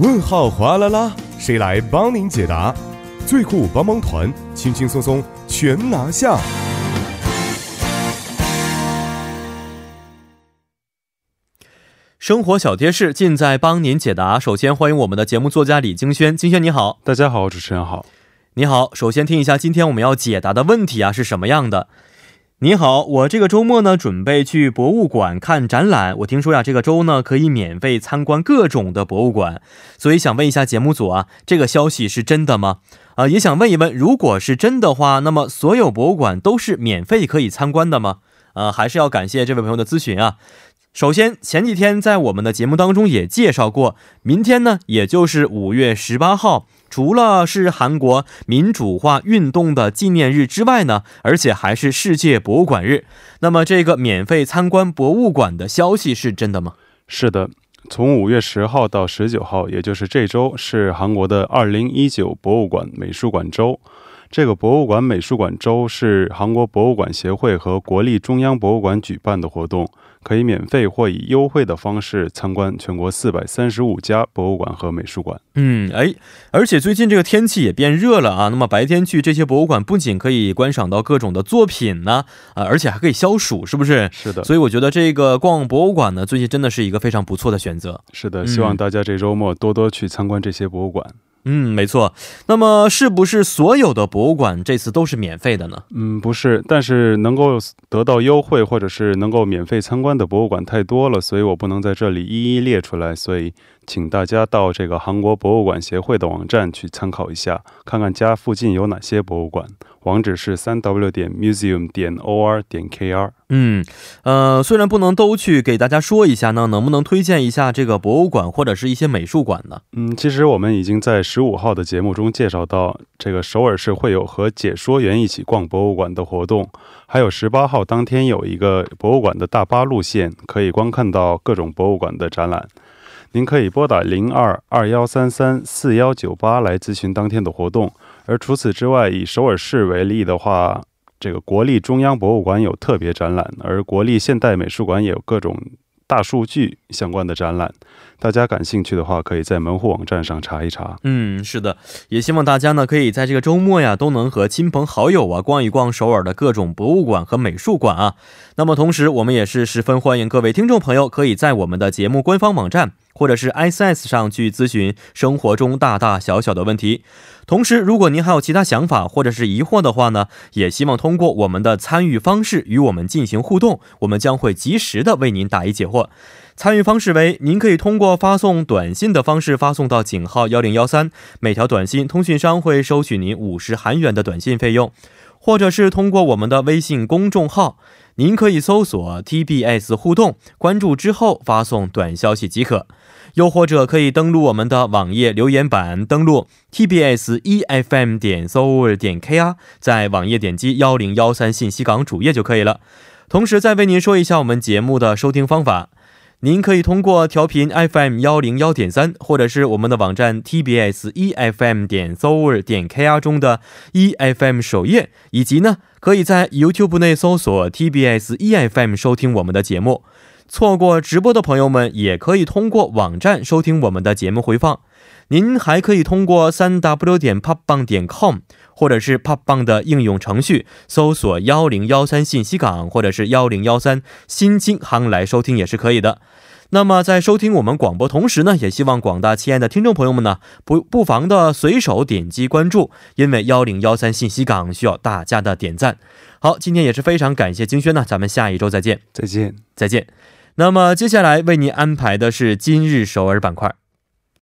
问号哗啦啦，谁来帮您解答？最酷帮帮团，轻轻松松全拿下。生活小贴士尽在帮您解答。首先欢迎我们的节目作家李京轩，京轩你好，大家好，主持人好，你好。首先听一下今天我们要解答的问题啊是什么样的？你好，我这个周末呢准备去博物馆看展览。我听说呀，这个周呢可以免费参观各种的博物馆，所以想问一下节目组啊，这个消息是真的吗？啊，也想问一问，如果是真的话，那么所有博物馆都是免费可以参观的吗？啊，还是要感谢这位朋友的咨询啊。首先，前几天在我们的节目当中也介绍过，明天呢，也就是五月十八号，除了是韩国民主化运动的纪念日之外呢，而且还是世界博物馆日。那么，这个免费参观博物馆的消息是真的吗？是的，从五月十号到十九号，也就是这周，是韩国的二零一九博物馆美术馆周。这个博物馆美术馆周是韩国博物馆协会和国立中央博物馆举办的活动。可以免费或以优惠的方式参观全国四百三十五家博物馆和美术馆。嗯，哎，而且最近这个天气也变热了啊。那么白天去这些博物馆，不仅可以观赏到各种的作品呢，啊，而且还可以消暑，是不是？是的。所以我觉得这个逛博物馆呢，最近真的是一个非常不错的选择。是的，希望大家这周末多多去参观这些博物馆。嗯，嗯没错。那么，是不是所有的博物馆这次都是免费的呢？嗯，不是。但是能够得到优惠或者是能够免费参观的博物馆太多了，所以我不能在这里一一列出来。所以，请大家到这个韩国博物馆协会的网站去参考一下，看看家附近有哪些博物馆。网址是三 w 点 museum 点 or 点 kr。嗯，呃，虽然不能都去给大家说一下呢，能不能推荐一下这个博物馆或者是一些美术馆呢？嗯，其实我们已经在十五号的节目中介绍到，这个首尔市会有和解说员一起逛博物馆的活动，还有十八号当天有一个博物馆的大巴路线，可以观看到各种博物馆的展览。您可以拨打零二二幺三三四幺九八来咨询当天的活动。而除此之外，以首尔市为例的话，这个国立中央博物馆有特别展览，而国立现代美术馆也有各种大数据相关的展览。大家感兴趣的话，可以在门户网站上查一查。嗯，是的，也希望大家呢，可以在这个周末呀，都能和亲朋好友啊，逛一逛首尔的各种博物馆和美术馆啊。那么同时，我们也是十分欢迎各位听众朋友，可以在我们的节目官方网站。或者是 ISS 上去咨询生活中大大小小的问题。同时，如果您还有其他想法或者是疑惑的话呢，也希望通过我们的参与方式与我们进行互动，我们将会及时的为您答疑解惑。参与方式为：您可以通过发送短信的方式发送到井号幺零幺三，每条短信通讯商会收取您五十韩元的短信费用；或者是通过我们的微信公众号，您可以搜索 TBS 互动，关注之后发送短消息即可。又或者可以登录我们的网页留言板，登录 tbs efm 点 s o 点 kr，在网页点击幺零幺三信息港主页就可以了。同时再为您说一下我们节目的收听方法，您可以通过调频 FM 幺零幺点三，或者是我们的网站 tbs efm 点 s o 点 kr 中的 efm 首页，以及呢可以在 YouTube 内搜索 tbs efm 收听我们的节目。错过直播的朋友们，也可以通过网站收听我们的节目回放。您还可以通过三 w 点 popbang 点 com，或者是 popbang 的应用程序，搜索幺零幺三信息港，或者是幺零幺三新京航来收听也是可以的。那么在收听我们广播同时呢，也希望广大亲爱的听众朋友们呢，不不妨的随手点击关注，因为幺零幺三信息港需要大家的点赞。好，今天也是非常感谢金轩呢，咱们下一周再见，再见，再见。那么接下来为您安排的是今日首尔板块。